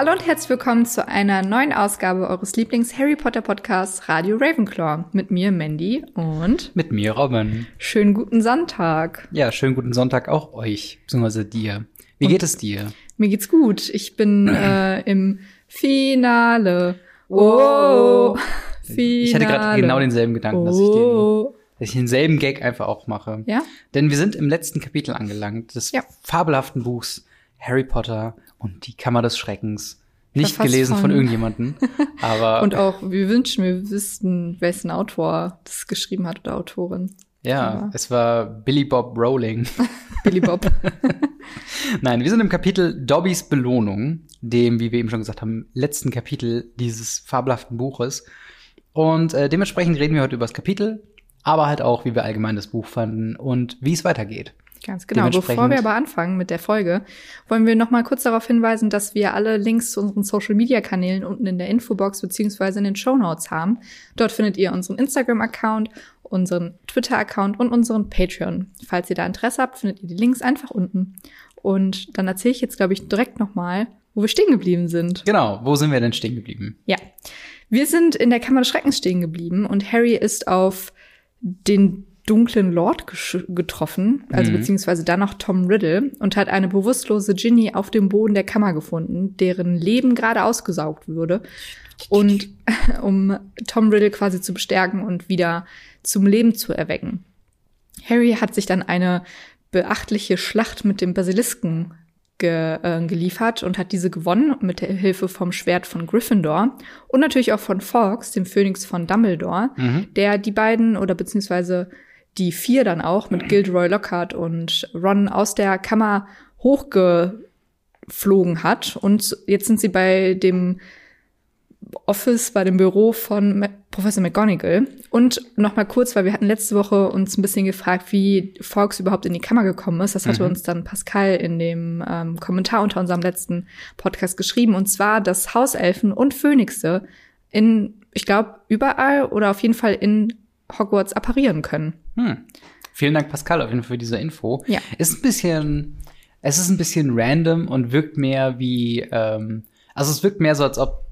Hallo und herzlich willkommen zu einer neuen Ausgabe eures Lieblings-Harry Potter Podcasts Radio Ravenclaw. Mit mir Mandy und mit mir Robin. Schönen guten Sonntag. Ja, schönen guten Sonntag auch euch, beziehungsweise dir. Wie und geht es dir? Mir geht's gut. Ich bin äh, im Finale. Oh, Finale. Ich hatte gerade genau denselben Gedanken, oh. dass ich den oh. dass ich denselben Gag einfach auch mache. Ja. Denn wir sind im letzten Kapitel angelangt des ja. fabelhaften Buchs Harry Potter und die Kammer des Schreckens. Nicht gelesen von, von irgendjemanden, aber. und auch, wir wünschen, wir wüssten, wessen Autor das geschrieben hat oder Autorin. Ja, aber. es war Billy Bob Rowling. Billy Bob. Nein, wir sind im Kapitel Dobbys Belohnung, dem, wie wir eben schon gesagt haben, letzten Kapitel dieses fabelhaften Buches. Und äh, dementsprechend reden wir heute über das Kapitel, aber halt auch, wie wir allgemein das Buch fanden und wie es weitergeht. Ganz genau. Bevor wir aber anfangen mit der Folge, wollen wir noch mal kurz darauf hinweisen, dass wir alle Links zu unseren Social Media Kanälen unten in der Infobox beziehungsweise in den Show Notes haben. Dort findet ihr unseren Instagram Account, unseren Twitter Account und unseren Patreon. Falls ihr da Interesse habt, findet ihr die Links einfach unten. Und dann erzähle ich jetzt, glaube ich, direkt noch mal, wo wir stehen geblieben sind. Genau. Wo sind wir denn stehen geblieben? Ja. Wir sind in der Kammer des Schreckens stehen geblieben und Harry ist auf den dunklen Lord getroffen, also mhm. beziehungsweise dann noch Tom Riddle und hat eine bewusstlose Ginny auf dem Boden der Kammer gefunden, deren Leben gerade ausgesaugt würde. Und um Tom Riddle quasi zu bestärken und wieder zum Leben zu erwecken. Harry hat sich dann eine beachtliche Schlacht mit dem Basilisken ge, äh, geliefert und hat diese gewonnen mit der Hilfe vom Schwert von Gryffindor und natürlich auch von Fawkes, dem Phönix von Dumbledore, mhm. der die beiden oder beziehungsweise die vier dann auch mit Gilderoy Lockhart und Ron aus der Kammer hochgeflogen hat. Und jetzt sind sie bei dem Office, bei dem Büro von Professor McGonagall. Und noch mal kurz, weil wir hatten letzte Woche uns ein bisschen gefragt, wie Fawkes überhaupt in die Kammer gekommen ist. Das hatte mhm. uns dann Pascal in dem ähm, Kommentar unter unserem letzten Podcast geschrieben. Und zwar, dass Hauselfen und Phönixe in, ich glaube, überall oder auf jeden Fall in Hogwarts apparieren können. Hm. Vielen Dank, Pascal, auf jeden Fall für diese Info. Ja. Ist ein bisschen, es ist ein bisschen random und wirkt mehr wie, ähm, also es wirkt mehr so, als ob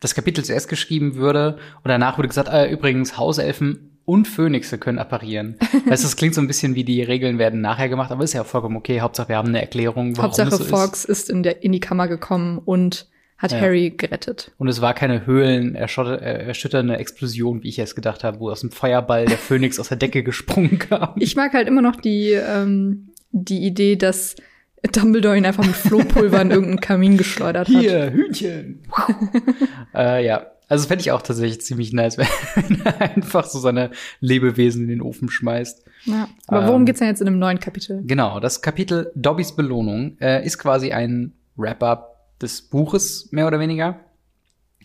das Kapitel zuerst geschrieben würde und danach wurde gesagt, äh, übrigens, Hauselfen und Phönixe können apparieren. weißt das klingt so ein bisschen wie die Regeln werden nachher gemacht, aber ist ja vollkommen okay. Hauptsache, wir haben eine Erklärung, warum Hauptsache, es so Fox ist. ist in, der, in die Kammer gekommen und hat ja. Harry gerettet. Und es war keine höhlenerschütternde Explosion, wie ich es gedacht habe, wo aus dem Feuerball der Phönix aus der Decke gesprungen kam. Ich mag halt immer noch die, ähm, die Idee, dass Dumbledore ihn einfach mit Flohpulver in irgendeinen Kamin geschleudert hat. Hier, Hühnchen. äh, ja, also fände ich auch tatsächlich ziemlich nice, wenn er einfach so seine Lebewesen in den Ofen schmeißt. Ja, aber worum ähm, geht's denn jetzt in dem neuen Kapitel? Genau, das Kapitel Dobbys Belohnung äh, ist quasi ein Wrap-up des Buches, mehr oder weniger.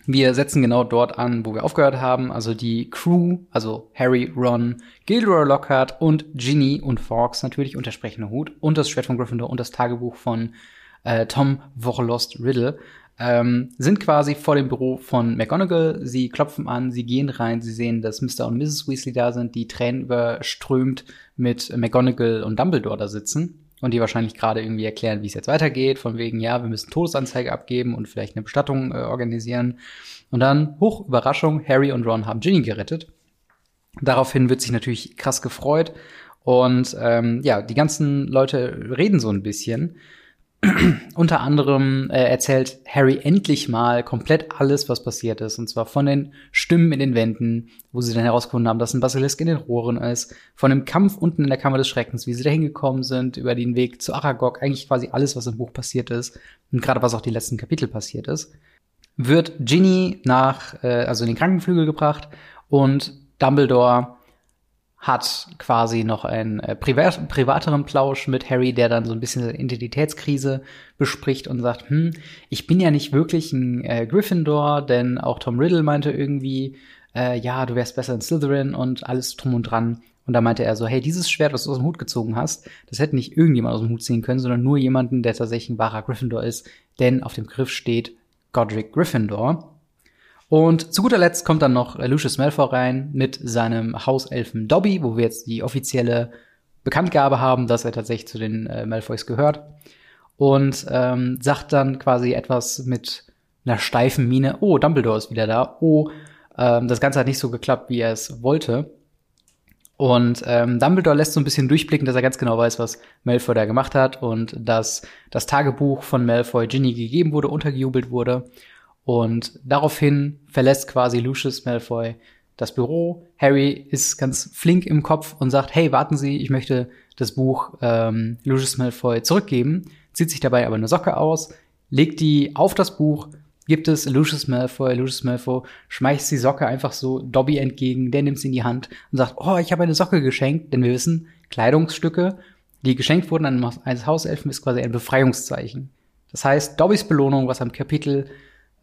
Wir setzen genau dort an, wo wir aufgehört haben, also die Crew, also Harry, Ron, Gilderoy Lockhart und Ginny und Fawkes natürlich und der sprechende Hut und das Schwert von Gryffindor und das Tagebuch von äh, Tom Wochelost Riddle ähm, sind quasi vor dem Büro von McGonagall. Sie klopfen an, sie gehen rein, sie sehen, dass Mr. und Mrs. Weasley da sind, die Tränen überströmt mit McGonagall und Dumbledore da sitzen und die wahrscheinlich gerade irgendwie erklären, wie es jetzt weitergeht, von wegen, ja, wir müssen Todesanzeige abgeben und vielleicht eine Bestattung äh, organisieren. Und dann, hoch Überraschung, Harry und Ron haben Ginny gerettet. Daraufhin wird sich natürlich krass gefreut. Und ähm, ja, die ganzen Leute reden so ein bisschen. Unter anderem äh, erzählt Harry endlich mal komplett alles, was passiert ist. Und zwar von den Stimmen in den Wänden, wo sie dann herausgefunden haben, dass ein Basilisk in den Rohren ist, von dem Kampf unten in der Kammer des Schreckens, wie sie da hingekommen sind, über den Weg zu Aragog, eigentlich quasi alles, was im Buch passiert ist. Und gerade was auch die letzten Kapitel passiert ist. Wird Ginny nach, äh, also in den Krankenflügel gebracht und Dumbledore hat quasi noch einen äh, privat, privateren Plausch mit Harry, der dann so ein bisschen seine Identitätskrise bespricht und sagt, hm, ich bin ja nicht wirklich ein äh, Gryffindor, denn auch Tom Riddle meinte irgendwie, äh, ja, du wärst besser in Slytherin und alles drum und dran. Und da meinte er so, hey, dieses Schwert, was du aus dem Hut gezogen hast, das hätte nicht irgendjemand aus dem Hut ziehen können, sondern nur jemanden, der tatsächlich ein wahrer Gryffindor ist, denn auf dem Griff steht Godric Gryffindor. Und zu guter Letzt kommt dann noch Lucius Malfoy rein mit seinem Hauselfen Dobby, wo wir jetzt die offizielle Bekanntgabe haben, dass er tatsächlich zu den äh, Malfoys gehört. Und ähm, sagt dann quasi etwas mit einer steifen Miene, oh, Dumbledore ist wieder da, oh, ähm, das Ganze hat nicht so geklappt, wie er es wollte. Und ähm, Dumbledore lässt so ein bisschen durchblicken, dass er ganz genau weiß, was Malfoy da gemacht hat und dass das Tagebuch von Malfoy Ginny gegeben wurde, untergejubelt wurde. Und daraufhin verlässt quasi Lucius Malfoy das Büro. Harry ist ganz flink im Kopf und sagt, hey, warten Sie, ich möchte das Buch ähm, Lucius Malfoy zurückgeben, zieht sich dabei aber eine Socke aus, legt die auf das Buch, gibt es Lucius Malfoy. Lucius Malfoy schmeißt die Socke einfach so Dobby entgegen, der nimmt sie in die Hand und sagt, oh, ich habe eine Socke geschenkt, denn wir wissen, Kleidungsstücke, die geschenkt wurden an eines Hauselfen, ist quasi ein Befreiungszeichen. Das heißt, Dobbys Belohnung, was am Kapitel,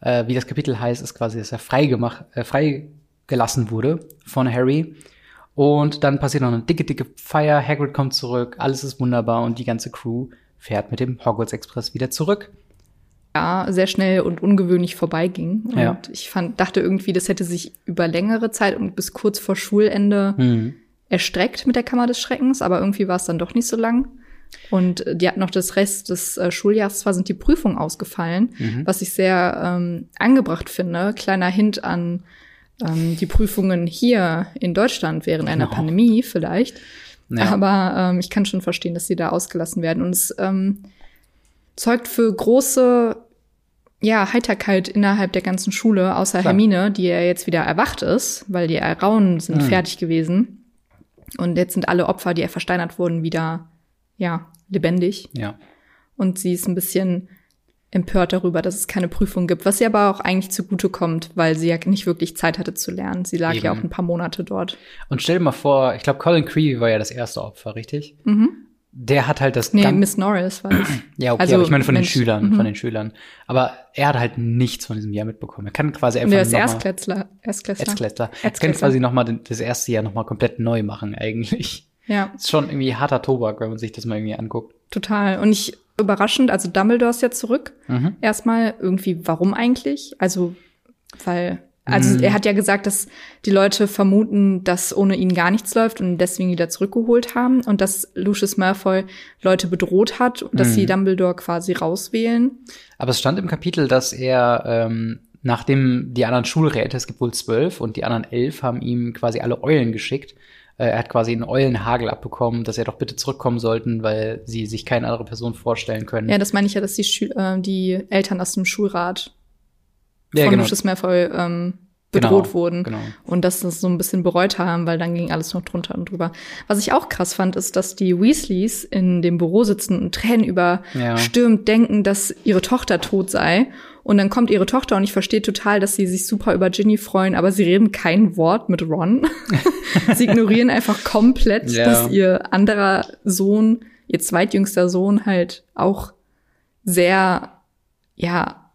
äh, wie das Kapitel heißt, ist quasi, dass er frei gemacht, äh, freigelassen wurde von Harry. Und dann passiert noch eine dicke, dicke Feier, Hagrid kommt zurück, alles ist wunderbar und die ganze Crew fährt mit dem Hogwarts Express wieder zurück Jahr sehr schnell und ungewöhnlich vorbeiging. Und Ja. ich fand, dachte irgendwie, das hätte sich über längere Zeit und bis kurz vor Schulende Mhm. erstreckt mit der Kammer des Schreckens, aber irgendwie war es dann doch nicht so lang. Und die hatten noch das Rest des äh, Schuljahres, zwar sind die Prüfungen ausgefallen, Mhm. was ich sehr ähm, angebracht finde. Kleiner Hint an ähm, die Prüfungen hier in Deutschland während einer Genau. Pandemie vielleicht. Ja. Aber ähm, ich kann schon verstehen, dass sie da ausgelassen werden. Und es ähm, zeugt für große ja, Heiterkeit innerhalb der ganzen Schule, außer Klar. Hermine, die ja jetzt wieder erwacht ist, weil die Raunen sind Mhm. fertig gewesen. Und jetzt sind alle Opfer, die er versteinert wurden, wieder, ja, lebendig. ja. Und sie ist ein bisschen empört darüber, dass es keine Prüfung gibt, was ihr aber auch eigentlich zugute kommt, weil sie ja nicht wirklich Zeit hatte zu lernen. Sie lag ja Eben. auch ein paar Monate dort. Und stell dir mal vor, ich glaube, Colin Creevy war ja das erste Opfer, richtig? Mhm. Der hat halt das Nee, Miss Norris war das. Ja, okay, also aber ich meine von den Mensch, Schülern, mhm. von den Schülern. Aber er hat halt nichts von diesem Jahr mitbekommen. Er kann quasi einfach Der ist Erstklässler. Erstklässler. Erstklässler. Er kann quasi noch mal das erste Jahr noch mal komplett neu machen eigentlich. Ja, Ist schon irgendwie harter Tobak, wenn man sich das mal irgendwie anguckt. total. Und ich überraschend, also Dumbledore ist ja zurück. Mhm. Erstmal irgendwie, warum eigentlich? Also, weil, also Mhm. er hat ja gesagt, dass die Leute vermuten, dass ohne ihn gar nichts läuft und deswegen wieder zurückgeholt haben und dass Lucius Malfoy Leute bedroht hat und dass Mhm. sie Dumbledore quasi rauswählen. Aber es stand im Kapitel, dass er, ähm, nachdem die anderen Schulräte, es gibt wohl zwölf und die anderen elf, haben ihm quasi alle Eulen geschickt. Äh, er hat quasi einen Eulenhagel abbekommen, dass er doch bitte zurückkommen sollten, weil sie sich keine andere Person vorstellen können. Ja, das meine ich ja, dass die, Schül äh, die Eltern aus dem Schulrat Ja, von genau. Lucius Malfoy ähm, bedroht Genau, wurden. genau. Und dass das so ein bisschen bereut haben, weil dann ging alles noch drunter und drüber. Was ich auch krass fand, ist, dass die Weasleys in dem Büro sitzen und Tränen Ja. überstürmt denken, dass ihre Tochter tot sei. Und dann kommt ihre Tochter und ich verstehe total, dass sie sich super über Ginny freuen, aber sie reden kein Wort mit Ron. sie ignorieren einfach komplett, Ja. dass ihr anderer Sohn, ihr zweitjüngster Sohn halt auch sehr, ja,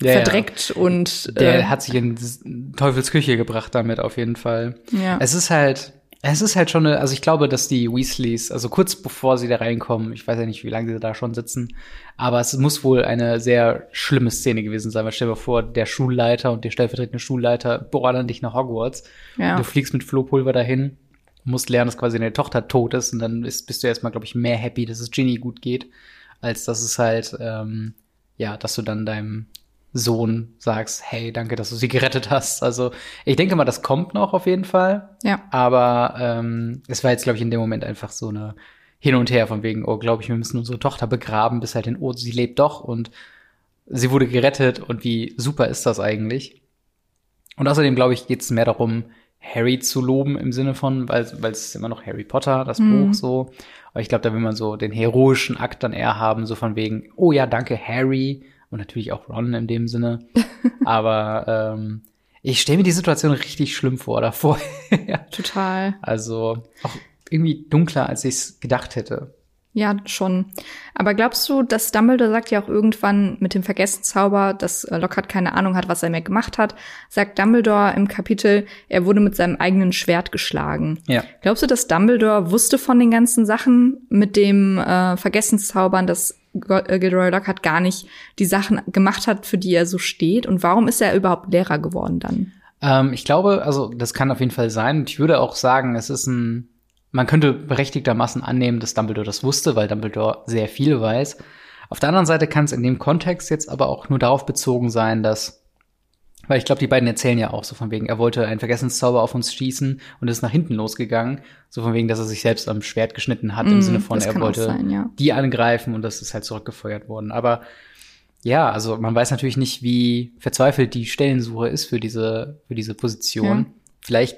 Ja, ja. verdreckt und Der äh, hat sich in s- Teufels Küche gebracht damit auf jeden Fall. ja. Es ist halt, es ist halt schon eine, also ich glaube, dass die Weasleys, also kurz bevor sie da reinkommen, ich weiß ja nicht, wie lange sie da schon sitzen, aber es muss wohl eine sehr schlimme Szene gewesen sein, weil stell dir vor, der Schulleiter und der stellvertretende Schulleiter beordern dich nach Hogwarts. Ja. Du fliegst mit Flohpulver dahin, musst lernen, dass quasi deine Tochter tot ist und dann ist, bist du erstmal, glaube ich, mehr happy, dass es Ginny gut geht, als dass es halt, ähm, ja, dass du dann deinem Sohn sagst, hey, danke, dass du sie gerettet hast. Also ich denke mal, das kommt noch auf jeden Fall. ja. Aber ähm, es war jetzt, glaube ich, in dem Moment einfach so eine Hin und Her von wegen, oh, glaube ich, wir müssen unsere Tochter begraben, bis halt in, oh, sie lebt doch und sie wurde gerettet und wie super ist das eigentlich? Und außerdem, glaube ich, geht es mehr darum, Harry zu loben im Sinne von, weil weil es ist immer noch Harry Potter, das Mhm. Buch so. Aber ich glaube, da will man so den heroischen Akt dann eher haben, so von wegen, oh ja, danke Harry und natürlich auch Ron in dem Sinne. Aber ähm, ich stelle mir die Situation richtig schlimm vor davor. Total. Also auch irgendwie dunkler, als ich es gedacht hätte. Ja, schon. Aber glaubst du, dass Dumbledore sagt ja auch irgendwann mit dem Vergessenszauber, dass äh, Lockhart keine Ahnung hat, was er mehr gemacht hat, sagt Dumbledore im Kapitel, er wurde mit seinem eigenen Schwert geschlagen. Ja. Glaubst du, dass Dumbledore wusste von den ganzen Sachen mit dem äh, Vergessenszaubern, dass äh, Gilderoy Lockhart gar nicht die Sachen gemacht hat, für die er so steht? Und warum ist er überhaupt Lehrer geworden dann? Ähm, ich glaube, also das kann auf jeden Fall sein. Und ich würde auch sagen, es ist ein, man könnte berechtigtermaßen annehmen, dass Dumbledore das wusste, weil Dumbledore sehr viel weiß. Auf der anderen Seite kann es in dem Kontext jetzt aber auch nur darauf bezogen sein, dass weil ich glaube, die beiden erzählen ja auch so von wegen, er wollte einen Vergessenszauber auf uns schießen und ist nach hinten losgegangen. So von wegen, dass er sich selbst am Schwert geschnitten hat, mm, im Sinne von, er wollte sein, ja. die angreifen und das ist halt zurückgefeuert worden. Aber ja, also man weiß natürlich nicht, wie verzweifelt die Stellensuche ist für diese, für diese Position. Ja. Vielleicht,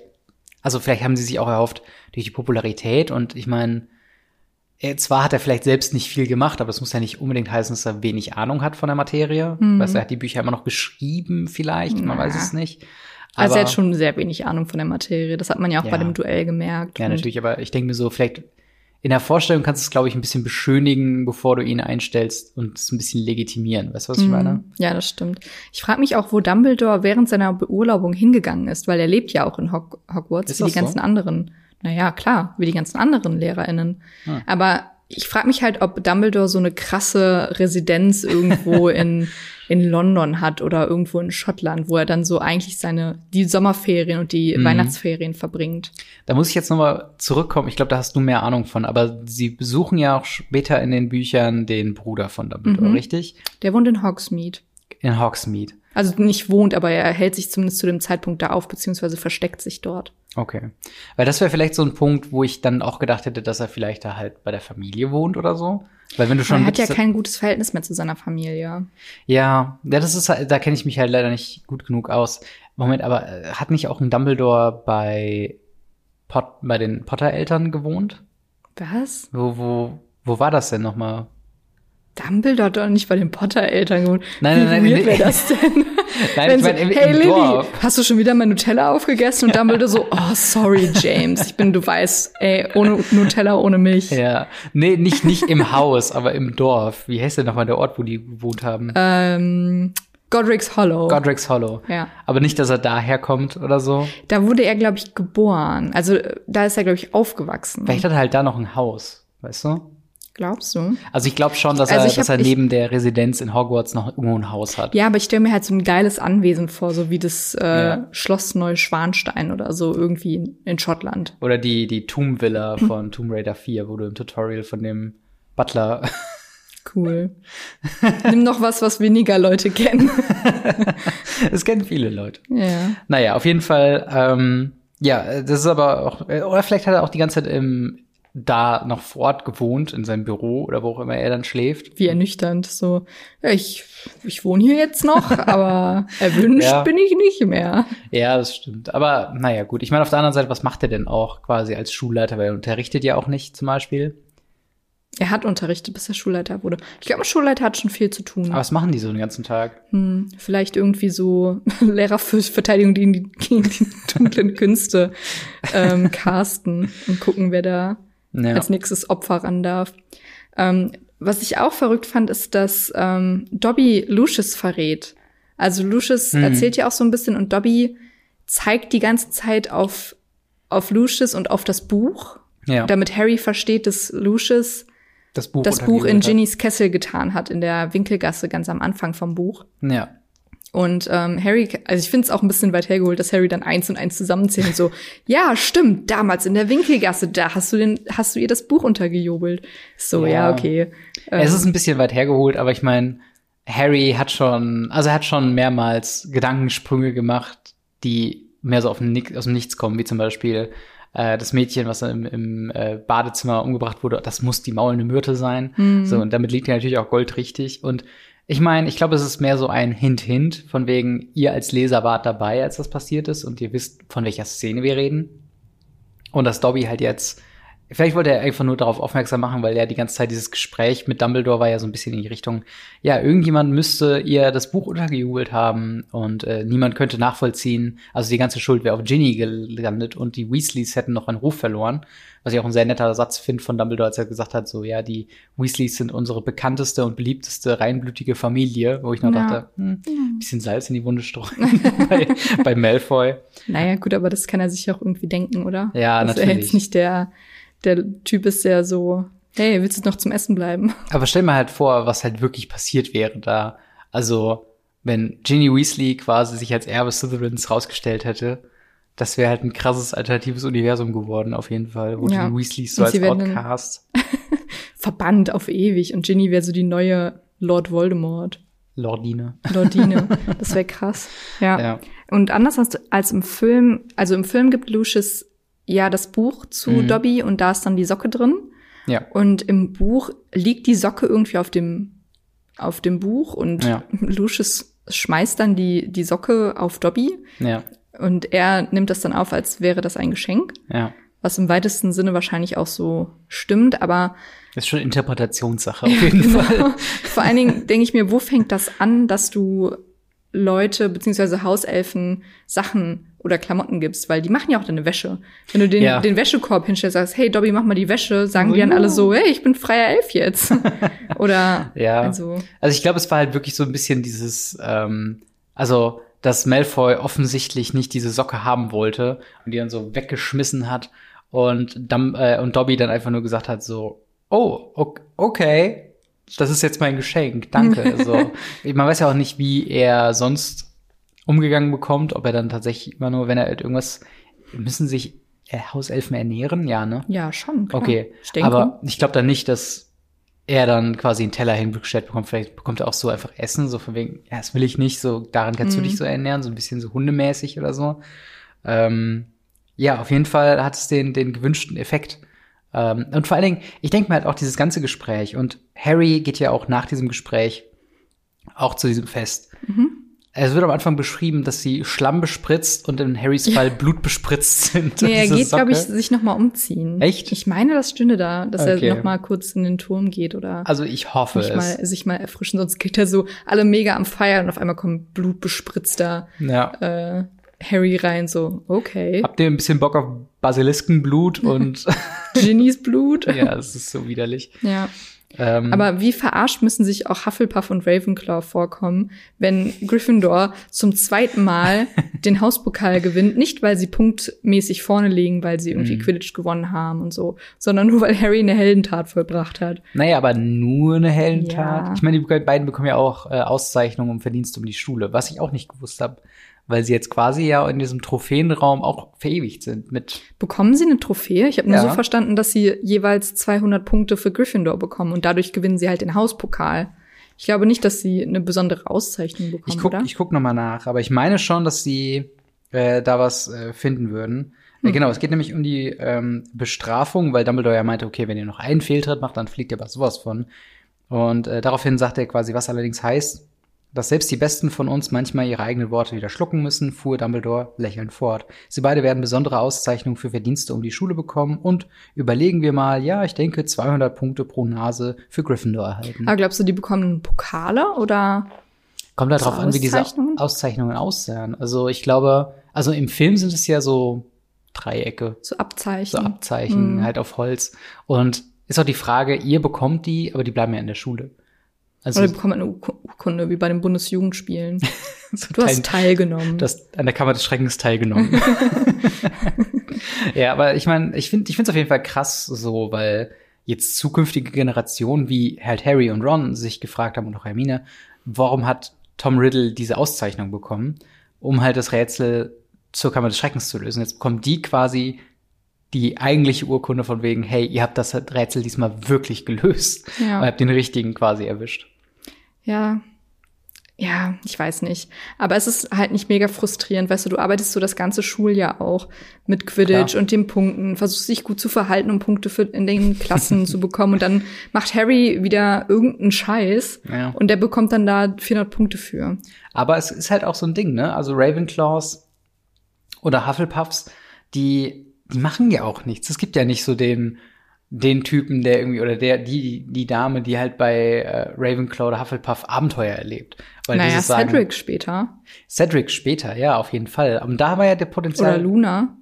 also vielleicht haben sie sich auch erhofft durch die Popularität und ich meine, zwar hat er vielleicht selbst nicht viel gemacht, aber es muss ja nicht unbedingt heißen, dass er wenig Ahnung hat von der Materie. Mhm. Weißt, er hat die Bücher immer noch geschrieben, vielleicht, man weiß es nicht. Aber, also er hat schon sehr wenig Ahnung von der Materie. Das hat man ja auch ja. bei dem Duell gemerkt. Ja, natürlich, aber ich denke mir so, vielleicht in der Vorstellung kannst du es, glaube ich, ein bisschen beschönigen, bevor du ihn einstellst und es ein bisschen legitimieren. Weißt du, was ich mhm. meine? Ja, das stimmt. Ich frage mich auch, wo Dumbledore während seiner Beurlaubung hingegangen ist, weil er lebt ja auch in Hog Hogwarts, wie die ganzen so? anderen. Naja, klar, wie die ganzen anderen LehrerInnen. Ah. Aber ich frage mich halt, ob Dumbledore so eine krasse Residenz irgendwo in, in London hat oder irgendwo in Schottland, wo er dann so eigentlich seine, die Sommerferien und die mhm. Weihnachtsferien verbringt. Da muss ich jetzt nochmal zurückkommen. Ich glaube, da hast du mehr Ahnung von. Aber sie besuchen ja auch später in den Büchern den Bruder von Dumbledore, mhm. richtig? Der wohnt in Hogsmeade. In Hogsmeade. Also nicht wohnt, aber er hält sich zumindest zu dem Zeitpunkt da auf, beziehungsweise versteckt sich dort. Okay. Weil das wäre vielleicht so ein Punkt, wo ich dann auch gedacht hätte, dass er vielleicht da halt bei der Familie wohnt oder so. Weil wenn du schon. Er hat ja kein gutes Verhältnis mehr zu seiner Familie. Ja, ja das ist halt, da kenne ich mich halt leider nicht gut genug aus. Moment, aber äh, hat nicht auch ein Dumbledore bei Pot, bei den Potter-Eltern gewohnt? Was? Wo, wo, wo war das denn nochmal? Dumbledore hat doch nicht bei den Potter-Eltern gewohnt. Nein, nein, nein. Wie wäre das denn? nein, ich meine, im, hey, im Lily, Dorf. hast du schon wieder mein Nutella aufgegessen? Und Dumbledore so, oh, sorry, James. Ich bin, du weißt, ey, ohne Nutella, ohne Milch. Ja. Nee, nicht, nicht im Haus, aber im Dorf. Wie heißt denn nochmal der Ort, wo die gewohnt haben? Ähm, Godric's Hollow. Godric's Hollow. Ja. Aber nicht, dass er daher kommt oder so. Da wurde er, glaube ich, geboren. Also da ist er, glaube ich, aufgewachsen. Vielleicht hat er halt da noch ein Haus, weißt du? Glaubst du? Also ich glaube schon, dass also er, dass hab, er neben ich, der Residenz in Hogwarts noch irgendwo ein Haus hat. Ja, aber ich stelle mir halt so ein geiles Anwesen vor, so wie das äh, ja. Schloss Neuschwanstein oder so irgendwie in, in Schottland. Oder die, die Tomb Villa von Tomb Raider 4, wo du im Tutorial von dem Butler Cool. Nimm noch was, was weniger Leute kennen. Es kennen viele Leute. Ja. Naja, auf jeden Fall, ähm, ja, das ist aber auch, oder vielleicht hat er auch die ganze Zeit im, da noch vor Ort gewohnt, in seinem Büro oder wo auch immer er dann schläft. Wie ernüchternd, so, ja, ich, ich wohne hier jetzt noch, aber erwünscht ja. bin ich nicht mehr. Ja, das stimmt. Aber naja, gut. Ich meine, auf der anderen Seite, was macht er denn auch quasi als Schulleiter? Weil er unterrichtet ja auch nicht zum Beispiel. Er hat unterrichtet, bis er Schulleiter wurde. Ich glaube, ein Schulleiter hat schon viel zu tun. Aber was machen die so den ganzen Tag? Hm, vielleicht irgendwie so Lehrer für Verteidigung gegen die, gegen die dunklen Künste ähm, casten und gucken, wer da ja. als nächstes Opfer ran darf. Ähm, was ich auch verrückt fand, ist, dass ähm, Dobby Lucius verrät. Also Lucius hm. erzählt ja auch so ein bisschen und Dobby zeigt die ganze Zeit auf, auf Lucius und auf das Buch, ja. damit Harry versteht, dass Lucius das Buch, das Buch in Ginnys Kessel getan hat, in der Winkelgasse ganz am Anfang vom Buch. Ja. Und ähm, Harry, also ich finde es auch ein bisschen weit hergeholt, dass Harry dann eins und eins zusammenzählt und so, ja, stimmt, damals in der Winkelgasse, da hast du den, hast du ihr das Buch untergejubelt. So, ja, ja okay. Es ist ähm, ein bisschen weit hergeholt, aber ich meine, Harry hat schon, also er hat schon mehrmals Gedankensprünge gemacht, die mehr so auf dem aus dem Nichts kommen, wie zum Beispiel äh, das Mädchen, was im, im äh, Badezimmer umgebracht wurde, das muss die maulende Myrte sein. Mhm. So, und damit liegt ja natürlich auch Gold richtig. Und ich meine, ich glaube, es ist mehr so ein Hint-Hint, von wegen, ihr als Leser wart dabei, als das passiert ist und ihr wisst, von welcher Szene wir reden. Und dass Dobby halt jetzt Vielleicht wollte er einfach nur darauf aufmerksam machen, weil ja die ganze Zeit dieses Gespräch mit Dumbledore war ja so ein bisschen in die Richtung, ja, irgendjemand müsste ihr das Buch untergejubelt haben und äh, niemand könnte nachvollziehen. Also die ganze Schuld wäre auf Ginny gelandet und die Weasleys hätten noch einen Ruf verloren. Was ich auch ein sehr netter Satz finde von Dumbledore, als er gesagt hat, so, ja, die Weasleys sind unsere bekannteste und beliebteste reinblütige Familie, wo ich noch ja. dachte, hm, bisschen Salz in die Wunde streuen bei, bei Malfoy. Naja, gut, aber das kann er sich auch irgendwie denken, oder? Ja, das natürlich. Er jetzt nicht der der Typ ist ja so, hey, willst du noch zum Essen bleiben? Aber stell mir halt vor, was halt wirklich passiert wäre da. Also, wenn Ginny Weasley quasi sich als Erbe Slytherins rausgestellt hätte, das wäre halt ein krasses alternatives Universum geworden, auf jeden Fall, wo ja. die Weasleys so als Outcast. verbannt auf ewig und Ginny wäre so die neue Lord Voldemort. Lordine. Lordine. Das wäre krass. Ja. Ja. Und anders als, als im Film, also im Film gibt Lucius ja das Buch zu Mhm. Dobby und da ist dann die Socke drin. Ja. Und im Buch liegt die Socke irgendwie auf dem, auf dem Buch und Ja. Lucius schmeißt dann die, die Socke auf Dobby Ja. Und er nimmt das dann auf, als wäre das ein Geschenk. Ja. Was im weitesten Sinne wahrscheinlich auch so stimmt, aber Das ist schon Interpretationssache auf jeden Genau. Fall. Vor allen Dingen denke ich mir, wo fängt das an, dass du Leute beziehungsweise Hauselfen Sachen oder Klamotten gibst, weil die machen ja auch deine Wäsche. Wenn du den, Ja. den Wäschekorb hinstellst, sagst, hey Dobby, mach mal die Wäsche, sagen So, die dann alle so, hey, ich bin freier Elf jetzt. oder Ja. also Also ich glaube, es war halt wirklich so ein bisschen dieses, ähm, also dass Malfoy offensichtlich nicht diese Socke haben wollte und die dann so weggeschmissen hat und dann äh, und Dobby dann einfach nur gesagt hat so, oh, ok- okay, das ist jetzt mein Geschenk, danke. so, man weiß ja auch nicht, wie er sonst umgegangen bekommt, ob er dann tatsächlich immer nur, wenn er halt irgendwas, müssen sich äh, Hauselfen ernähren, ja, ne? ja, schon. Klar. Okay, Ich denke. aber ich glaube dann nicht, dass er dann quasi einen Teller hingestellt bekommt. Vielleicht bekommt er auch so einfach Essen, so von wegen, ja, das will ich nicht, so daran kannst Mhm. du dich so ernähren, so ein bisschen so hundemäßig oder so. Ähm, ja, auf jeden Fall hat es den, den gewünschten Effekt. Ähm, und vor allen Dingen, ich denke mir halt auch dieses ganze Gespräch und Harry geht ja auch nach diesem Gespräch auch zu diesem Fest. Mhm. Es wird am Anfang beschrieben, dass sie Schlamm bespritzt und in Harrys Fall Blut bespritzt sind. Nee, er geht, glaube ich, sich noch mal umziehen. Echt? Ich meine, das stünde da, dass Okay. er noch mal kurz in den Turm geht oder Also ich hoffe sich es. mal, sich mal erfrischen, sonst geht er so alle mega am Feiern und auf einmal kommt blutbespritzter Ja. äh, Harry rein, so, okay. Habt ihr ein bisschen Bock auf Basiliskenblut und Ginnys Blut. ja, es ist so widerlich. Ja. Ähm, Aber wie verarscht müssen sich auch Hufflepuff und Ravenclaw vorkommen, wenn Gryffindor zum zweiten Mal den Hauspokal gewinnt, nicht weil sie punktmäßig vorne liegen, weil sie irgendwie Mhm. Quidditch gewonnen haben und so, sondern nur weil Harry eine Heldentat vollbracht hat. naja, aber nur eine Heldentat. Ja. Ich meine, die beiden bekommen ja auch äh, Auszeichnungen um Verdienst um die Schule, was ich auch nicht gewusst habe, weil sie jetzt quasi ja in diesem Trophäenraum auch verewigt sind mit. Bekommen sie eine Trophäe? Ich habe nur Ja. so verstanden, dass sie jeweils 200 Punkte für Gryffindor bekommen und dadurch gewinnen sie halt den Hauspokal. Ich glaube nicht, dass sie eine besondere Auszeichnung bekommen, Ich guck, oder? ich guck noch mal nach, aber ich meine schon, dass sie äh, da was äh, finden würden. Äh, Hm. genau, es geht nämlich um die ähm, Bestrafung, weil Dumbledore ja meinte, okay, wenn ihr noch einen Fehltritt macht, dann fliegt ihr aber sowas von. Und äh, daraufhin sagt er quasi, was allerdings heißt, dass selbst die Besten von uns manchmal ihre eigenen Worte wieder schlucken müssen, fuhr Dumbledore lächelnd fort. Sie beide werden besondere Auszeichnungen für Verdienste um die Schule bekommen und überlegen wir mal, ja, ich denke 200 Punkte pro Nase für Gryffindor erhalten. Aber glaubst du, die bekommen Pokale oder? Kommt drauf an, wie diese Auszeichnungen? Aussehen. Also ich glaube, also im Film sind es ja so Dreiecke, So Abzeichen. so Abzeichen Mhm. halt auf Holz. Und ist auch die Frage, ihr bekommt die, aber die bleiben ja in der Schule. Also Oder die bekommen eine Urku- Urkunde, wie bei den Bundesjugendspielen. so Du hast teil- teilgenommen. du hast an der Kammer des Schreckens teilgenommen. ja, aber ich meine, ich finde ich finde es auf jeden Fall krass so, weil jetzt zukünftige Generationen wie halt Harry und Ron sich gefragt haben und auch Hermine, warum hat Tom Riddle diese Auszeichnung bekommen, um halt das Rätsel zur Kammer des Schreckens zu lösen. Jetzt bekommen die quasi die eigentliche Urkunde von wegen, hey, ihr habt das Rätsel diesmal wirklich gelöst. Ja. Und habt den richtigen quasi erwischt. Ja. Ja, ich weiß nicht. Aber es ist halt nicht mega frustrierend, weißt du, du arbeitest so das ganze Schuljahr auch mit Quidditch Klar. und den Punkten, versuchst dich gut zu verhalten, um Punkte für in den Klassen zu bekommen und dann macht Harry wieder irgendeinen Scheiß Ja. und der bekommt dann da 400 Punkte für. Aber es ist halt auch so ein Ding, ne? Also Ravenclaws oder Hufflepuffs, die, die machen ja auch nichts. Es gibt ja nicht so den, den Typen, der irgendwie, oder der, die, die Dame, die halt bei äh, Ravenclaw oder Hufflepuff Abenteuer erlebt. Weil naja, sagen- Cedric später. Cedric später, ja, auf jeden Fall. Aber da war ja der Oder Potenzial. Luna.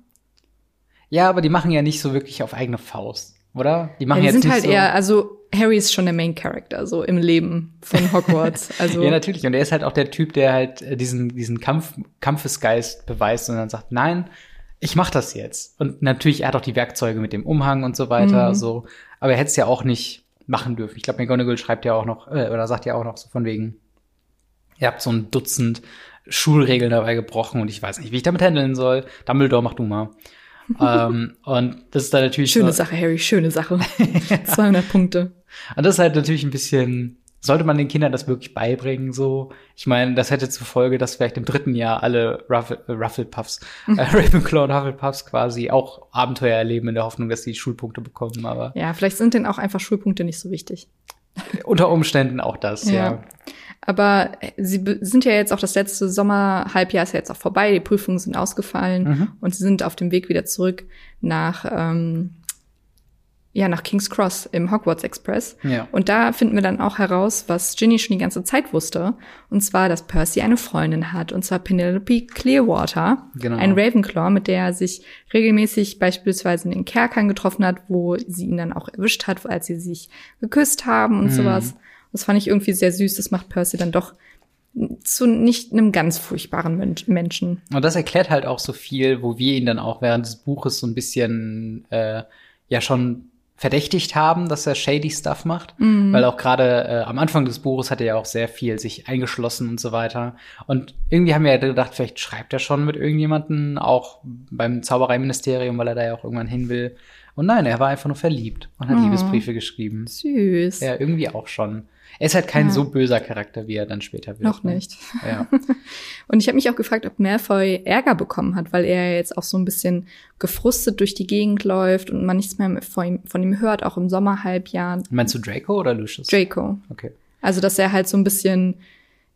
ja, aber die machen ja nicht so wirklich auf eigene Faust, oder? Die Ja, machen die jetzt sind nicht halt so eher, also Harry ist schon der Main Character, so im Leben von Hogwarts. Also Ja, natürlich. Und er ist halt auch der Typ, der halt äh, diesen, diesen Kampf, Kampfesgeist beweist und dann sagt, nein, ich mach das jetzt. Und natürlich, er hat auch die Werkzeuge mit dem Umhang und so weiter, Mhm. so. Aber er hätte es ja auch nicht machen dürfen. Ich glaube, McGonagall schreibt ja auch noch, äh, oder sagt ja auch noch so von wegen, ihr habt so ein Dutzend Schulregeln dabei gebrochen und ich weiß nicht, wie ich damit handeln soll. Dumbledore, mach du mal. ähm, und das ist dann natürlich Schöne so, Sache, Harry, schöne Sache. 200 Punkte. Und das ist halt natürlich ein bisschen, sollte man den Kindern das wirklich beibringen, so? Ich meine, das hätte zur Folge, dass vielleicht im dritten Jahr alle Ruffle, äh, Rufflepuffs, äh, Ravenclaw und Hufflepuffs quasi auch Abenteuer erleben in der Hoffnung, dass sie Schulpunkte bekommen, aber Ja, vielleicht sind denen auch einfach Schulpunkte nicht so wichtig. unter Umständen auch das, ja. Ja. Aber sie be- sind ja jetzt auch das letzte Sommerhalbjahr ist ja jetzt auch vorbei, die Prüfungen sind ausgefallen Mhm. und sie sind auf dem Weg wieder zurück nach ähm, ja nach King's Cross im Hogwarts Express. Ja. Und da finden wir dann auch heraus, was Ginny schon die ganze Zeit wusste, und zwar, dass Percy eine Freundin hat, und zwar Penelope Clearwater, Genau. ein Ravenclaw, mit der er sich regelmäßig beispielsweise in den Kerkern getroffen hat, wo sie ihn dann auch erwischt hat, als sie sich geküsst haben und sowas. Das fand ich irgendwie sehr süß. Das macht Percy dann doch zu nicht einem ganz furchtbaren Men Menschen. Und das erklärt halt auch so viel, wo wir ihn dann auch während des Buches so ein bisschen äh, ja schon verdächtigt haben, dass er shady Stuff macht, weil auch gerade äh, am Anfang des Buches hat er ja auch sehr viel sich eingeschlossen und so weiter. Und irgendwie haben wir ja gedacht, vielleicht schreibt er schon mit irgendjemanden, auch beim Zaubereiministerium, weil er da ja auch irgendwann hin will. Und nein, er war einfach nur verliebt und hat Oh. Liebesbriefe geschrieben. Süß. Ja, irgendwie auch schon. Er ist halt kein Ja. so böser Charakter, wie er dann später wird. Noch ne? nicht. Ja. Und ich habe mich auch gefragt, ob Malfoy Ärger bekommen hat, weil er jetzt auch so ein bisschen gefrustet durch die Gegend läuft und man nichts mehr von ihm, von ihm hört, auch im Sommerhalbjahr. Meinst du Draco oder Lucius? Draco. Okay. Also, dass er halt so ein bisschen,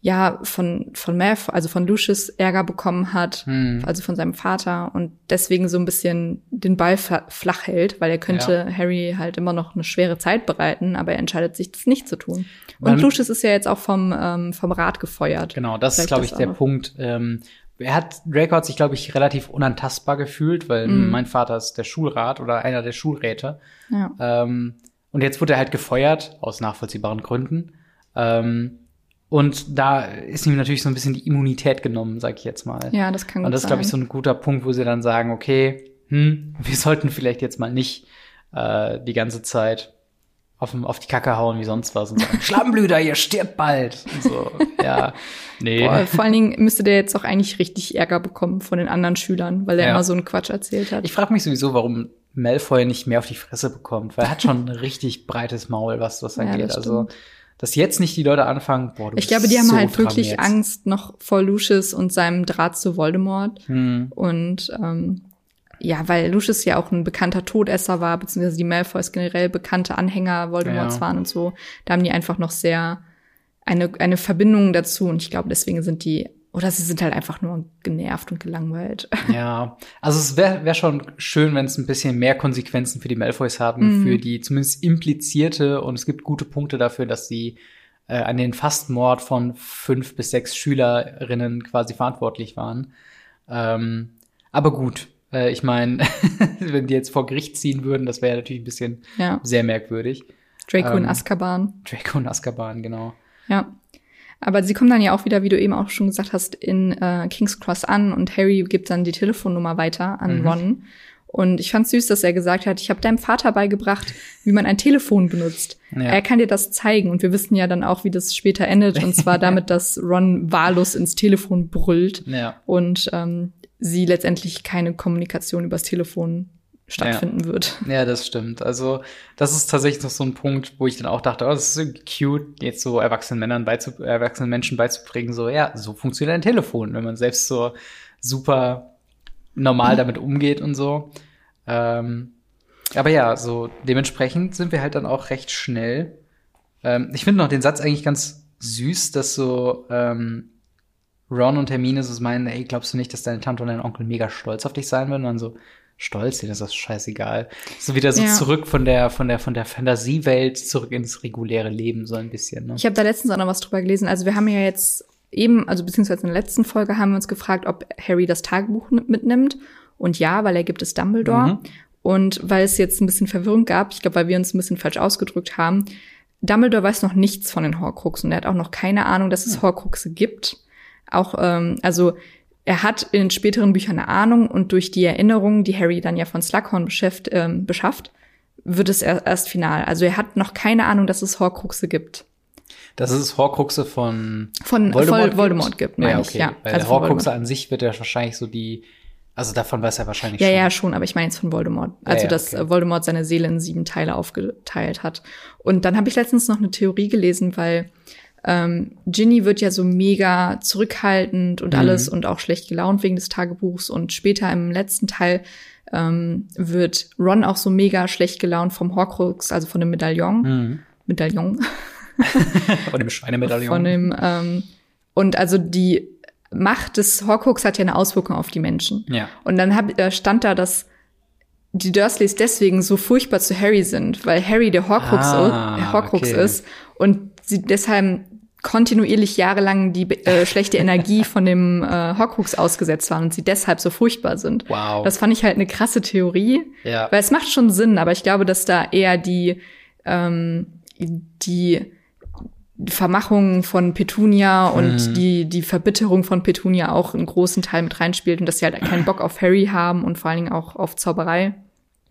ja, von, von Malfoy, also von Lucius Ärger bekommen hat, Hm. also von seinem Vater und deswegen so ein bisschen den Ball fla- flach hält, weil er könnte Harry halt immer noch eine schwere Zeit bereiten, aber er entscheidet sich, das nicht zu tun. Und Man- Lucius ist ja jetzt auch vom, ähm, vom Rat gefeuert. Genau, das ist, Vielleicht glaube das ich, der noch. Punkt. Ähm, er hat, Draco hat sich, glaube ich, relativ unantastbar gefühlt, weil Mhm. mein Vater ist der Schulrat oder einer der Schulräte. Ja. Ähm, und jetzt wurde er halt gefeuert, aus nachvollziehbaren Gründen. Ähm, und da ist ihm natürlich so ein bisschen die Immunität genommen, sag ich jetzt mal. Ja, das kann gut Und das ist, glaube ich, so sein. ein guter Punkt, wo sie dann sagen, okay, hm, wir sollten vielleicht jetzt mal nicht äh, die ganze Zeit auf, auf die Kacke hauen wie sonst was und sagen, Schlammblüter, ihr stirbt bald. Und so, ja, nee. Boah, vor allen Dingen müsste der jetzt auch eigentlich richtig Ärger bekommen von den anderen Schülern, weil er Ja. immer so einen Quatsch erzählt hat. Ich frage mich sowieso, warum Malfoy nicht mehr auf die Fresse bekommt, weil er hat schon ein richtig breites Maul, was das Ja, angeht. das also, stimmt. Dass jetzt nicht die Leute anfangen, boah, du Ich glaube, die haben so halt wirklich jetzt. Angst noch vor Lucius und seinem Draht zu Voldemort. Hm. Und ähm, ja, weil Lucius ja auch ein bekannter Todesser war, beziehungsweise die Malfoys generell bekannte Anhänger Voldemorts Ja. waren und so. Da haben die einfach noch sehr eine, eine Verbindung dazu. Und ich glaube, deswegen sind die, oder sie sind halt einfach nur genervt und gelangweilt. Ja, also es wäre wär schon schön, wenn es ein bisschen mehr Konsequenzen für die Malfoys haben, Mhm. für die zumindest implizierte und es gibt gute Punkte dafür, dass sie äh, an den Fastmord von fünf bis sechs Schülerinnen quasi verantwortlich waren. Ähm, aber gut, äh, ich meine, wenn die jetzt vor Gericht ziehen würden, das wäre natürlich ein bisschen Ja. sehr merkwürdig. Draco in Ähm, Azkaban. Draco und Azkaban, genau. Ja. Aber sie kommen dann ja auch wieder, wie du eben auch schon gesagt hast, in äh, King's Cross an und Harry gibt dann die Telefonnummer weiter an Mhm. Ron. Und ich fand süß, dass er gesagt hat, ich habe deinem Vater beigebracht, wie man ein Telefon benutzt. Ja. Er kann dir das zeigen. Und wir wissen ja dann auch, wie das später endet. Und zwar damit, dass Ron wahllos ins Telefon brüllt Ja. und ähm, sie letztendlich keine Kommunikation übers Telefon stattfinden wird. Ja, das stimmt. Also, das ist tatsächlich noch so ein Punkt, wo ich dann auch dachte, oh, das ist cute, jetzt so erwachsenen Männern beizu erwachsenen Menschen beizubringen, so, ja, so funktioniert ein Telefon, wenn man selbst so super normal damit umgeht und so. Ähm, aber ja, so dementsprechend sind wir halt dann auch recht schnell. Ähm, ich finde noch den Satz eigentlich ganz süß, dass so ähm, Ron und Hermine so meinen, ey, glaubst du nicht, dass deine Tante und dein Onkel mega stolz auf dich sein würden? Und dann so, stolz, denen ist das scheißegal. So wieder so Ja. zurück von der, von der, von der Fantasiewelt zurück ins reguläre Leben, so ein bisschen, ne? Ich habe da letztens auch noch was drüber gelesen. Also wir haben ja jetzt eben, also beziehungsweise in der letzten Folge haben wir uns gefragt, ob Harry das Tagebuch mitnimmt. Und ja, weil er gibt es Dumbledore. Mhm. Und weil es jetzt ein bisschen Verwirrung gab, ich glaube, weil wir uns ein bisschen falsch ausgedrückt haben, Dumbledore weiß noch nichts von den Horcruxen. Er hat auch noch keine Ahnung, dass es Horcruxe gibt. Auch, ähm, also er hat in späteren Büchern eine Ahnung und durch die Erinnerungen, die Harry dann ja von Slughorn beschäft, ähm, beschafft, wird es erst, erst final. Also er hat noch keine Ahnung, dass es Horcruxe gibt. Dass es Horcruxe von Von Voldemort, Voldemort, Voldemort gibt, meine ja, ich, okay. ja. Weil Also Horcruxe an sich wird ja wahrscheinlich so die Also davon weiß er wahrscheinlich Ja, schon. ja, schon, aber ich meine jetzt von Voldemort. Also, ja, dass okay. äh, Voldemort seine Seele in sieben Teile aufgeteilt hat. Und dann habe ich letztens noch eine Theorie gelesen, weil ähm, Ginny wird ja so mega zurückhaltend und Mhm. alles und auch schlecht gelaunt wegen des Tagebuchs. Und später im letzten Teil ähm, wird Ron auch so mega schlecht gelaunt vom Horcrux, also von dem Medaillon. Mhm. Medaillon. Von dem Schweinemedaillon. Von dem, ähm, und also die Macht des Horcrux hat ja eine Auswirkung auf die Menschen. ja. Und dann hab, äh, stand da, dass die Dursleys deswegen so furchtbar zu Harry sind, weil Harry der Horcrux, Ah, der Horcrux okay. ist und sie deshalb kontinuierlich jahrelang die äh, schlechte Energie von dem äh, Horcrux ausgesetzt waren und sie deshalb so furchtbar sind. Wow. Das fand ich halt eine krasse Theorie, Ja. weil es macht schon Sinn, aber ich glaube, dass da eher die ähm, die Vermachung von Petunia und Mhm. die, die Verbitterung von Petunia auch einen großen Teil mit reinspielt und dass sie halt keinen Bock auf Harry haben und vor allen Dingen auch auf Zauberei.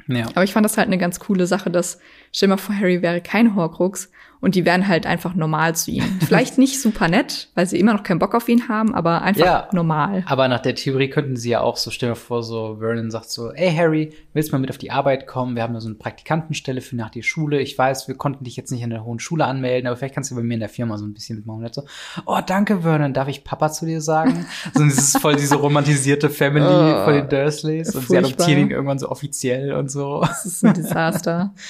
ja. Aber ich fand das halt eine ganz coole Sache, dass, stell mal vor, Harry wäre kein Horcrux und die wären halt einfach normal zu ihm. Vielleicht nicht super nett, weil sie immer noch keinen Bock auf ihn haben, aber einfach Ja. normal. Aber nach der Theorie könnten sie ja auch so, stell dir vor, so Vernon sagt so, ey Harry, willst du mal mit auf die Arbeit kommen? Wir haben da so eine Praktikantenstelle für nach die Schule. Ich weiß, wir konnten dich jetzt nicht in der hohen Schule anmelden, aber vielleicht kannst du bei mir in der Firma so ein bisschen mitmachen. Und so, oh, danke Vernon, darf ich Papa zu dir sagen? so, es ist voll diese romantisierte Family Oh, von den Dursleys und sie furchtbar. adoptieren ihn irgendwann so offiziell und so. Das ist ein Desaster.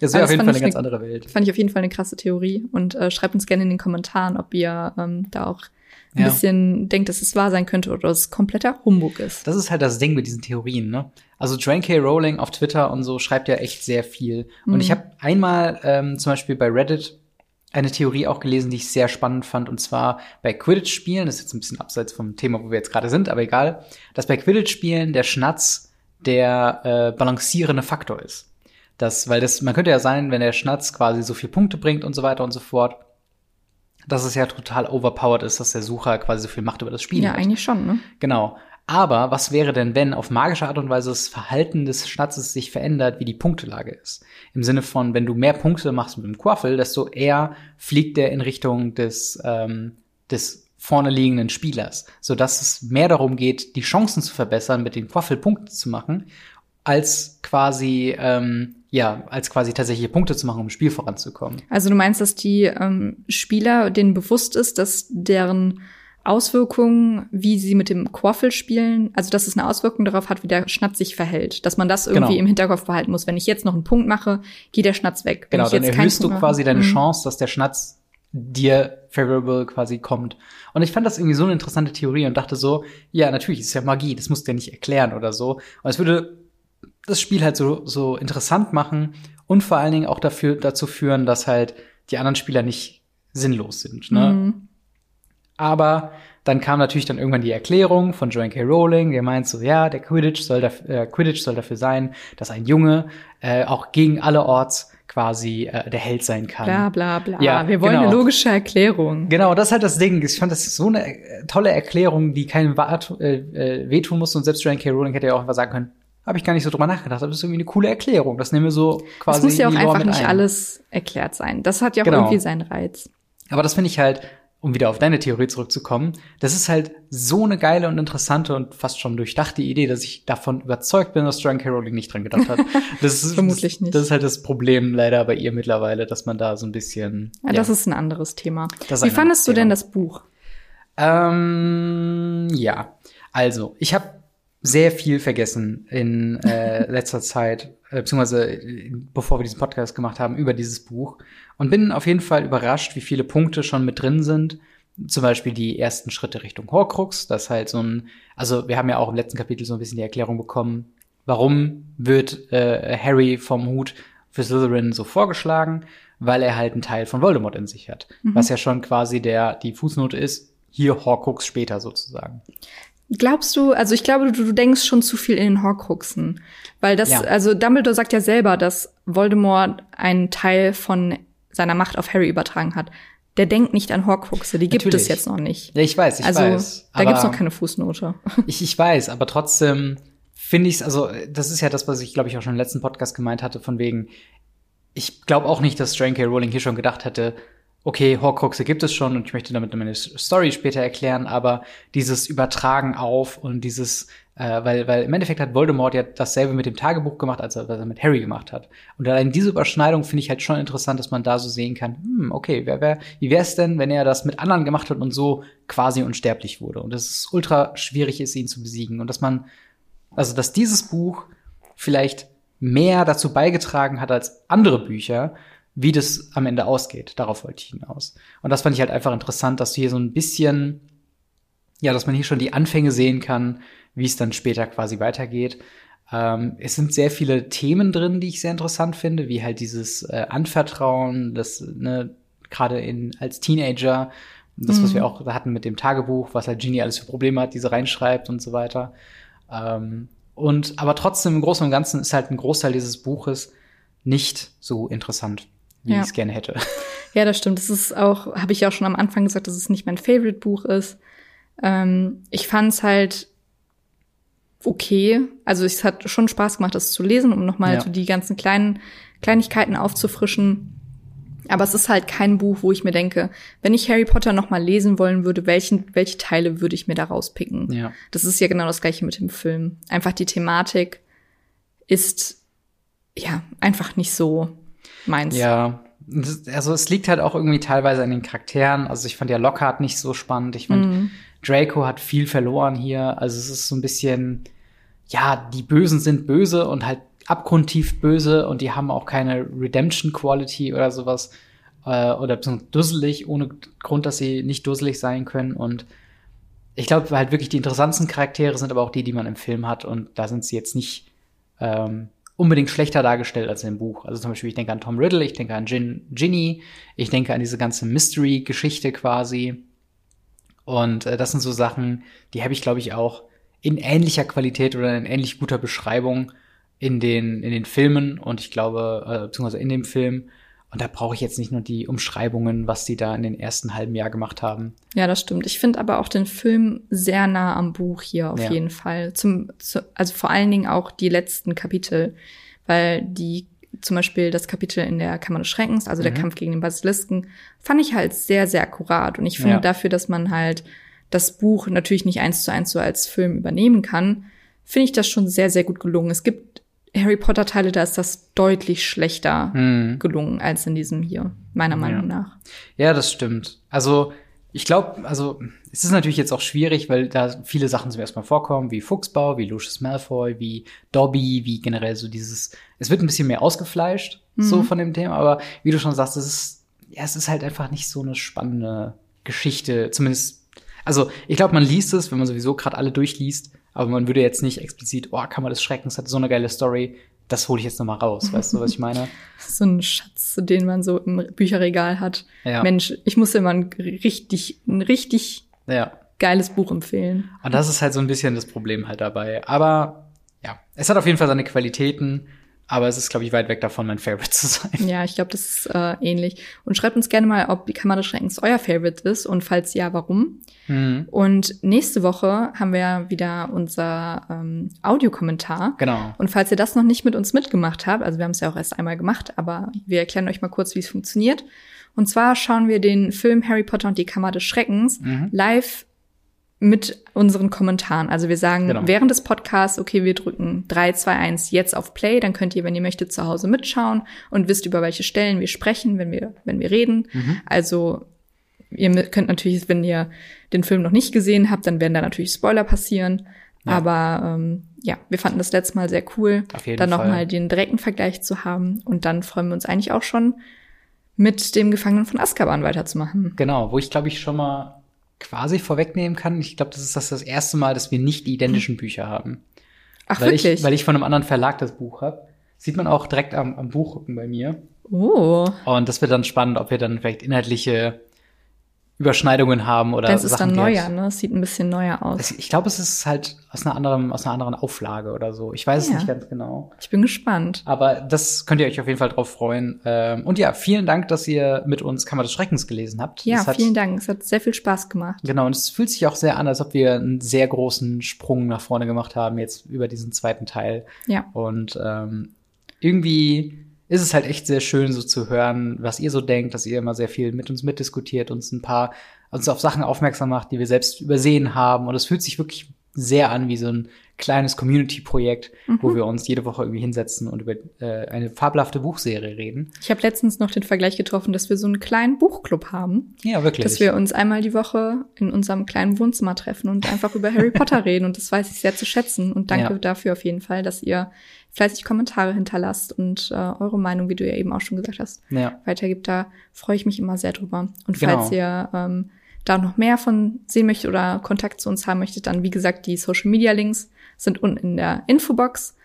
Das wäre das auf jeden Fall eine ganz eine- andere Welt. Fand ich auf jeden Fall eine krasse Theorie und äh, schreibt uns gerne in den Kommentaren, ob ihr ähm, da auch ein Ja. bisschen denkt, dass es wahr sein könnte oder dass es kompletter Humbug ist. Das ist halt das Ding mit diesen Theorien, ne? Also Joanne K. Rowling auf Twitter und so schreibt ja echt sehr viel. Und Mhm. ich habe einmal ähm, zum Beispiel bei Reddit eine Theorie auch gelesen, die ich sehr spannend fand. Und zwar bei Quidditch-Spielen, das ist jetzt ein bisschen abseits vom Thema, wo wir jetzt gerade sind, aber egal, dass bei Quidditch-Spielen der Schnatz der äh, balancierende Faktor ist. Das, weil das, man könnte ja sein, wenn der Schnatz quasi so viel Punkte bringt und so weiter und so fort, dass es ja total overpowered ist, dass der Sucher quasi so viel Macht über das Spiel Ja, hat. eigentlich schon, ne? Genau. Aber was wäre denn, wenn auf magische Art und Weise das Verhalten des Schnatzes sich verändert, wie die Punktelage ist? Im Sinne von, wenn du mehr Punkte machst mit dem Quaffel, desto eher fliegt der in Richtung des, ähm, des vorne liegenden Spielers, sodass es mehr darum geht, die Chancen zu verbessern, mit dem Quaffel Punkte zu machen, als quasi, ähm, ja, als quasi tatsächliche Punkte zu machen, um im Spiel voranzukommen. Also du meinst, dass die ähm, Spieler denen bewusst ist, dass deren Auswirkungen, wie sie mit dem Quaffel spielen, also dass es eine Auswirkung darauf hat, wie der Schnatz sich verhält. Dass man das irgendwie Genau. im Hinterkopf behalten muss. Wenn ich jetzt noch einen Punkt mache, geht der Schnatz weg. Wenn Genau, dann erhöhst du quasi deine Mhm. Chance, dass der Schnatz dir favorable quasi kommt. Und ich fand das irgendwie so eine interessante Theorie und dachte so, ja, natürlich, ist ja Magie, das musst du ja nicht erklären oder so. Und es würde das Spiel halt so, so interessant machen und vor allen Dingen auch dafür, dazu führen, dass halt die anderen Spieler nicht sinnlos sind. Ne? Mhm. Aber dann kam natürlich dann irgendwann die Erklärung von Joanne K. Rowling, der meint so, ja, der Quidditch soll, dafür, äh, Quidditch soll dafür sein, dass ein Junge äh, auch gegen alle Orts quasi äh, der Held sein kann. Bla bla bla. Ja, Wir wollen genau. eine logische Erklärung. Genau, das ist halt das Ding. Ich fand das ist so eine äh, tolle Erklärung, die keinem äh, äh, wehtun muss. Und selbst Joanne K. Rowling hätte ja auch einfach sagen können, habe ich gar nicht so drüber nachgedacht, aber das ist irgendwie eine coole Erklärung. Das nehmen wir so quasi Es muss ja auch einfach nicht ein. alles erklärt sein. Das hat ja auch Genau. irgendwie seinen Reiz. Aber das finde ich halt, um wieder auf deine Theorie zurückzukommen, das ist halt so eine geile und interessante und fast schon durchdachte Idee, dass ich davon überzeugt bin, dass Joanne K. Rowling nicht dran gedacht hat. Das ist, Vermutlich das, nicht. Das ist halt das Problem leider bei ihr mittlerweile, dass man da so ein bisschen. Ja, das ist ein anderes Thema. Das Wie fandest du anderes denn Thema. das Buch? Ähm, ja, also ich habe sehr viel vergessen in äh, letzter Zeit, äh, beziehungsweise äh, bevor wir diesen Podcast gemacht haben, über dieses Buch. Und bin auf jeden Fall überrascht, wie viele Punkte schon mit drin sind. Zum Beispiel die ersten Schritte Richtung Horcrux, das halt so ein, also wir haben ja auch im letzten Kapitel so ein bisschen die Erklärung bekommen, warum wird äh, Harry vom Hut für Slytherin so vorgeschlagen, weil er halt einen Teil von Voldemort in sich hat, was ja schon quasi der die Fußnote ist, hier Horcrux später sozusagen. Glaubst du, also ich glaube, du, du denkst schon zu viel in den Horcruxen. Weil das, Ja. also Dumbledore sagt ja selber, dass Voldemort einen Teil von seiner Macht auf Harry übertragen hat. Der denkt nicht an Horcruxe, die gibt Natürlich. es jetzt noch nicht. Ja, ich weiß, ich also weiß. da gibt's noch keine Fußnote. ich, ich weiß, aber trotzdem finde ich es, also das ist ja das, was ich glaube ich auch schon im letzten Podcast gemeint hatte, von wegen, ich glaube auch nicht, dass Joanne K. Rowling hier schon gedacht hätte, okay, Horcruxe gibt es schon und ich möchte damit meine Story später erklären, aber dieses Übertragen auf und dieses, äh, weil, weil im Endeffekt hat Voldemort ja dasselbe mit dem Tagebuch gemacht, als er, was er mit Harry gemacht hat. Und allein diese Überschneidung finde ich halt schon interessant, dass man da so sehen kann, hm, okay, wer, wer, wie wäre es denn, wenn er das mit anderen gemacht hat und so quasi unsterblich wurde? Und dass es ultra schwierig ist, ihn zu besiegen. Und dass man, also dass dieses Buch vielleicht mehr dazu beigetragen hat als andere Bücher, wie das am Ende ausgeht. Darauf wollte ich hinaus. Und das fand ich halt einfach interessant, dass du hier so ein bisschen, ja, dass man hier schon die Anfänge sehen kann, wie es dann später quasi weitergeht. Ähm, es sind sehr viele Themen drin, die ich sehr interessant finde, wie halt dieses äh, Anvertrauen, das, ne, gerade in, als Teenager, das, mhm. was wir auch hatten mit dem Tagebuch, was halt Genie alles für Probleme hat, diese reinschreibt und so weiter. Ähm, und aber trotzdem im Großen und Ganzen ist halt ein Großteil dieses Buches nicht so interessant wie ja. ich es gerne hätte. Ja, das stimmt. Das ist auch, habe ich ja auch schon am Anfang gesagt, dass es nicht mein Favorite-Buch ist. Ähm, ich fand es halt okay. Also es hat schon Spaß gemacht, das zu lesen, um nochmal ja. so die ganzen kleinen Kleinigkeiten aufzufrischen. Aber es ist halt kein Buch, wo ich mir denke, wenn ich Harry Potter noch mal lesen wollen würde, welchen, welche Teile würde ich mir da rauspicken? Ja. Das ist ja genau das gleiche mit dem Film. Einfach die Thematik ist ja einfach nicht so meins. Ja, also es liegt halt auch irgendwie teilweise an den Charakteren. Also ich fand ja Lockhart nicht so spannend. Ich fand, mhm. Draco hat viel verloren hier. Also es ist so ein bisschen, ja, die Bösen sind böse und halt abgrundtief böse und die haben auch keine Redemption Quality oder sowas. Äh, oder dusselig, ohne Grund, dass sie nicht dusselig sein können. Und ich glaube halt wirklich die interessantesten Charaktere sind aber auch die, die man im Film hat. Und da sind sie jetzt nicht ähm, unbedingt schlechter dargestellt als im Buch. Also zum Beispiel, ich denke an Tom Riddle, ich denke an Gin, Ginny, ich denke an diese ganze Mystery-Geschichte quasi. Und äh, das sind so Sachen, die habe ich, glaube ich, auch in ähnlicher Qualität oder in ähnlich guter Beschreibung in den, in den Filmen und ich glaube, äh, beziehungsweise in dem Film. Und da brauche ich jetzt nicht nur die Umschreibungen, was die da in den ersten halben Jahr gemacht haben. Ja, das stimmt. Ich finde aber auch den Film sehr nah am Buch hier auf ja. jeden Fall. Zum, zu, also vor allen Dingen auch die letzten Kapitel, weil die zum Beispiel das Kapitel in der Kammer des Schreckens, also mhm. der Kampf gegen den Basilisken, fand ich halt sehr, sehr akkurat. Und ich finde ja. dafür, dass man halt das Buch natürlich nicht eins zu eins so als Film übernehmen kann, finde ich das schon sehr, sehr gut gelungen. Es gibt Harry Potter Teile, da ist das deutlich schlechter hm. gelungen als in diesem hier, meiner Meinung ja. nach. Ja, das stimmt. Also, ich glaube, also, es ist natürlich jetzt auch schwierig, weil da viele Sachen zum ersten Mal vorkommen, wie Fuchsbau, wie Lucius Malfoy, wie Dobby, wie generell so dieses, es wird ein bisschen mehr ausgefleischt, mhm. so von dem Thema, aber wie du schon sagst, es ist, ja, es ist halt einfach nicht so eine spannende Geschichte, zumindest, also, ich glaube, man liest es, wenn man sowieso gerade alle durchliest, aber man würde jetzt nicht explizit, oh, Kammer des Schreckens hat so eine geile Story, das hole ich jetzt noch mal raus, weißt du, was ich meine? so ein Schatz, den man so im Bücherregal hat. Ja. Mensch, ich muss immer ein richtig, ein richtig ja. geiles Buch empfehlen. Und das ist halt so ein bisschen das Problem halt dabei. Aber ja, es hat auf jeden Fall seine Qualitäten. Aber es ist, glaube ich, weit weg davon, mein Favorite zu sein. Ja, ich glaube, das ist äh, ähnlich. Und schreibt uns gerne mal, ob die Kammer des Schreckens euer Favorite ist und falls ja, warum. Mhm. Und nächste Woche haben wir wieder unser ähm, Audiokommentar. Genau. Und falls ihr das noch nicht mit uns mitgemacht habt, also wir haben es ja auch erst einmal gemacht, aber wir erklären euch mal kurz, wie es funktioniert. Und zwar schauen wir den Film Harry Potter und die Kammer des Schreckens mhm. live mit unseren Kommentaren. Also wir sagen genau. während des Podcasts, okay, wir drücken 3, 2, 1 jetzt auf Play, dann könnt ihr, wenn ihr möchtet, zu Hause mitschauen und wisst, über welche Stellen wir sprechen, wenn wir, wenn wir reden. Mhm. Also ihr könnt natürlich, wenn ihr den Film noch nicht gesehen habt, dann werden da natürlich Spoiler passieren. Ja. Aber ähm, ja, wir fanden das letzte Mal sehr cool, dann nochmal den direkten Vergleich zu haben. Und dann freuen wir uns eigentlich auch schon, mit dem Gefangenen von Azkaban weiterzumachen. Genau, wo ich glaube ich schon mal quasi vorwegnehmen kann. Ich glaube, das ist das, das erste Mal, dass wir nicht die identischen Bücher haben. Ach, weil wirklich? Ich, weil ich von einem anderen Verlag das Buch habe. Sieht man auch direkt am, am Buchrücken bei mir. Oh. Und das wird dann spannend, ob wir dann vielleicht inhaltliche Überschneidungen haben oder Das ist Sachen, dann neuer, ne? Es sieht ein bisschen neuer aus. Ich glaube, es ist halt aus einer anderen, aus einer anderen Auflage oder so. Ich weiß ja. es nicht ganz genau. Ich bin gespannt. Aber das könnt ihr euch auf jeden Fall drauf freuen. Ähm, und ja, vielen Dank, dass ihr mit uns Kammer des Schreckens gelesen habt. Ja, hat, vielen Dank. Es hat sehr viel Spaß gemacht. Genau, und es fühlt sich auch sehr an, als ob wir einen sehr großen Sprung nach vorne gemacht haben, jetzt über diesen zweiten Teil. Ja. Und ähm, irgendwie ist es halt echt sehr schön, so zu hören, was ihr so denkt, dass ihr immer sehr viel mit uns mitdiskutiert, uns ein paar, uns auf Sachen aufmerksam macht, die wir selbst übersehen haben. Und es fühlt sich wirklich sehr an wie so ein kleines Community-Projekt, mhm. wo wir uns jede Woche irgendwie hinsetzen und über äh, eine fabelhafte Buchserie reden. Ich habe letztens noch den Vergleich getroffen, dass wir so einen kleinen Buchclub haben. Ja, wirklich. Dass wir uns einmal die Woche in unserem kleinen Wohnzimmer treffen und einfach über Harry Potter reden. Und das weiß ich sehr zu schätzen. Und danke ja. dafür auf jeden Fall, dass ihr fleißig Kommentare hinterlasst und äh, eure Meinung, wie du ja eben auch schon gesagt hast, ja. weitergibt. Da freue ich mich immer sehr drüber. Und falls genau. ihr ähm, da noch mehr von sehen möchtet oder Kontakt zu uns haben möchtet, dann wie gesagt, die Social Media Links sind unten in der Infobox.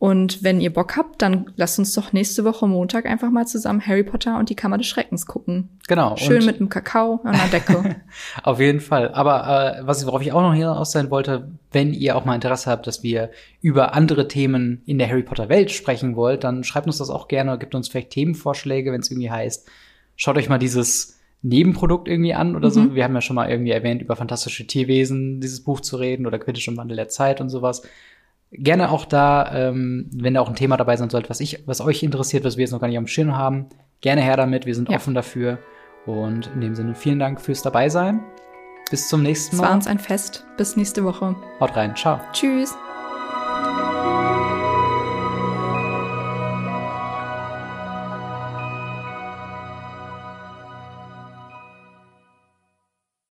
Und wenn ihr Bock habt, dann lasst uns doch nächste Woche Montag einfach mal zusammen Harry Potter und die Kammer des Schreckens gucken. Genau. Schön mit einem Kakao an der Decke. Auf jeden Fall. Aber äh, was worauf ich auch noch hier aus sein wollte, wenn ihr auch mal Interesse habt, dass wir über andere Themen in der Harry Potter Welt sprechen wollt, dann schreibt uns das auch gerne, gibt uns vielleicht Themenvorschläge, wenn es irgendwie heißt, schaut euch mal dieses Nebenprodukt irgendwie an oder mhm. so. Wir haben ja schon mal irgendwie erwähnt, über fantastische Tierwesen dieses Buch zu reden oder Quidditch und Wandel der Zeit und sowas gerne auch da, ähm, wenn da auch ein Thema dabei sein sollte, was ich, was euch interessiert, was wir jetzt noch gar nicht am Schirm haben, gerne her damit. Wir sind ja. offen dafür. Und in dem Sinne vielen Dank fürs dabei sein. Bis zum nächsten Mal. Es war uns ein Fest. Bis nächste Woche. Haut rein. Ciao. Tschüss.